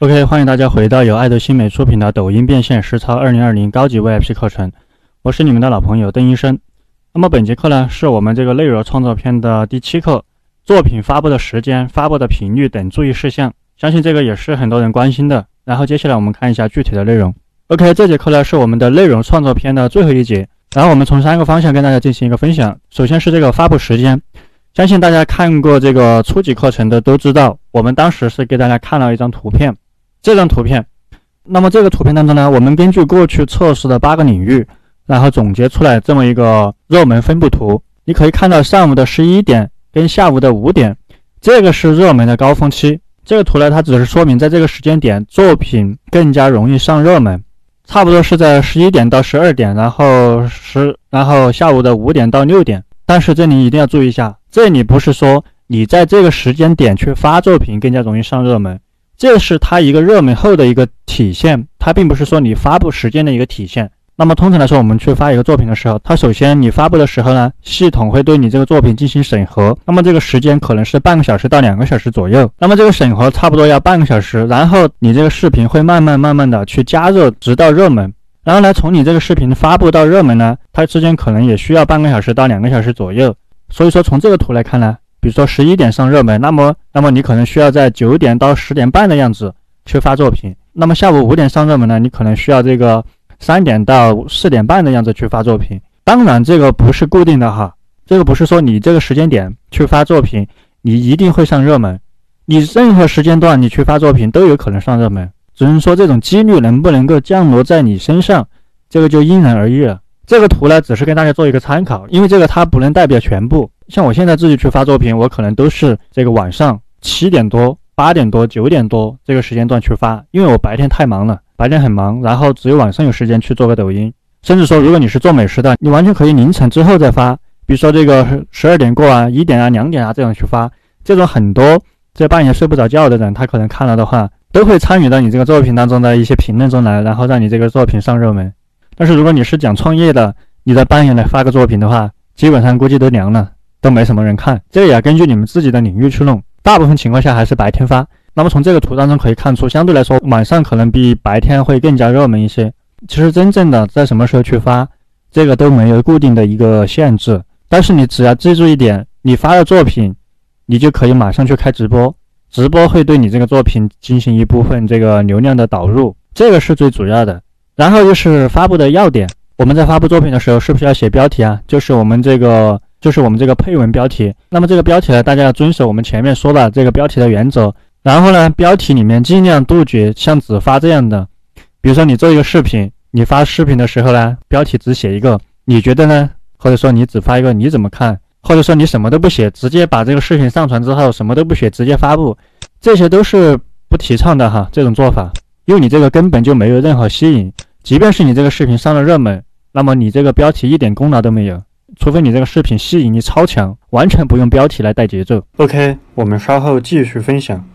OK，欢迎大家回到由爱德新美出品的抖音变现实操二零二零高级 VIP 课程，我是你们的老朋友邓医生。那么本节课呢，是我们这个内容创作篇的第七课，作品发布的时间、发布的频率等注意事项，相信这个也是很多人关心的。然后接下来我们看一下具体的内容。OK，这节课呢是我们的内容创作篇的最后一节，然后我们从三个方向跟大家进行一个分享。首先是这个发布时间。相信大家看过这个初级课程的都知道，我们当时是给大家看了一张图片，这张图片。那么这个图片当中呢，我们根据过去测试的八个领域，然后总结出来这么一个热门分布图。你可以看到上午的十一点跟下午的五点，这个是热门的高峰期。这个图呢，它只是说明在这个时间点作品更加容易上热门，差不多是在十一点到十二点，然后十，然后下午的五点到六点。但是这里一定要注意一下。这里不是说你在这个时间点去发作品更加容易上热门，这是它一个热门后的一个体现，它并不是说你发布时间的一个体现。那么通常来说，我们去发一个作品的时候，它首先你发布的时候呢，系统会对你这个作品进行审核，那么这个时间可能是半个小时到两个小时左右。那么这个审核差不多要半个小时，然后你这个视频会慢慢慢慢的去加热，直到热门。然后呢，从你这个视频发布到热门呢，它之间可能也需要半个小时到两个小时左右。所以说，从这个图来看呢，比如说十一点上热门，那么，那么你可能需要在九点到十点半的样子去发作品。那么下午五点上热门呢，你可能需要这个三点到四点半的样子去发作品。当然，这个不是固定的哈，这个不是说你这个时间点去发作品，你一定会上热门。你任何时间段你去发作品都有可能上热门，只能说这种几率能不能够降落在你身上，这个就因人而异了。这个图呢，只是跟大家做一个参考，因为这个它不能代表全部。像我现在自己去发作品，我可能都是这个晚上七点多、八点多、九点多这个时间段去发，因为我白天太忙了，白天很忙，然后只有晚上有时间去做个抖音。甚至说，如果你是做美食的，你完全可以凌晨之后再发，比如说这个十二点过啊、一点啊、两点啊这样去发。这种很多在半夜睡不着觉的人，他可能看了的话，都会参与到你这个作品当中的一些评论中来，然后让你这个作品上热门。但是如果你是讲创业的，你在半夜来发个作品的话，基本上估计都凉了，都没什么人看。这个也要根据你们自己的领域去弄，大部分情况下还是白天发。那么从这个图当中可以看出，相对来说晚上可能比白天会更加热门一些。其实真正的在什么时候去发，这个都没有固定的一个限制。但是你只要记住一点，你发的作品，你就可以马上去开直播，直播会对你这个作品进行一部分这个流量的导入，这个是最主要的。然后就是发布的要点，我们在发布作品的时候是不是要写标题啊？就是我们这个，就是我们这个配文标题。那么这个标题呢，大家要遵守我们前面说的这个标题的原则。然后呢，标题里面尽量杜绝像只发这样的，比如说你做一个视频，你发视频的时候呢，标题只写一个你觉得呢？或者说你只发一个你怎么看？或者说你什么都不写，直接把这个视频上传之后什么都不写，直接发布，这些都是不提倡的哈，这种做法。因为你这个根本就没有任何吸引，即便是你这个视频上了热门，那么你这个标题一点功劳都没有，除非你这个视频吸引力超强，完全不用标题来带节奏。OK，我们稍后继续分享。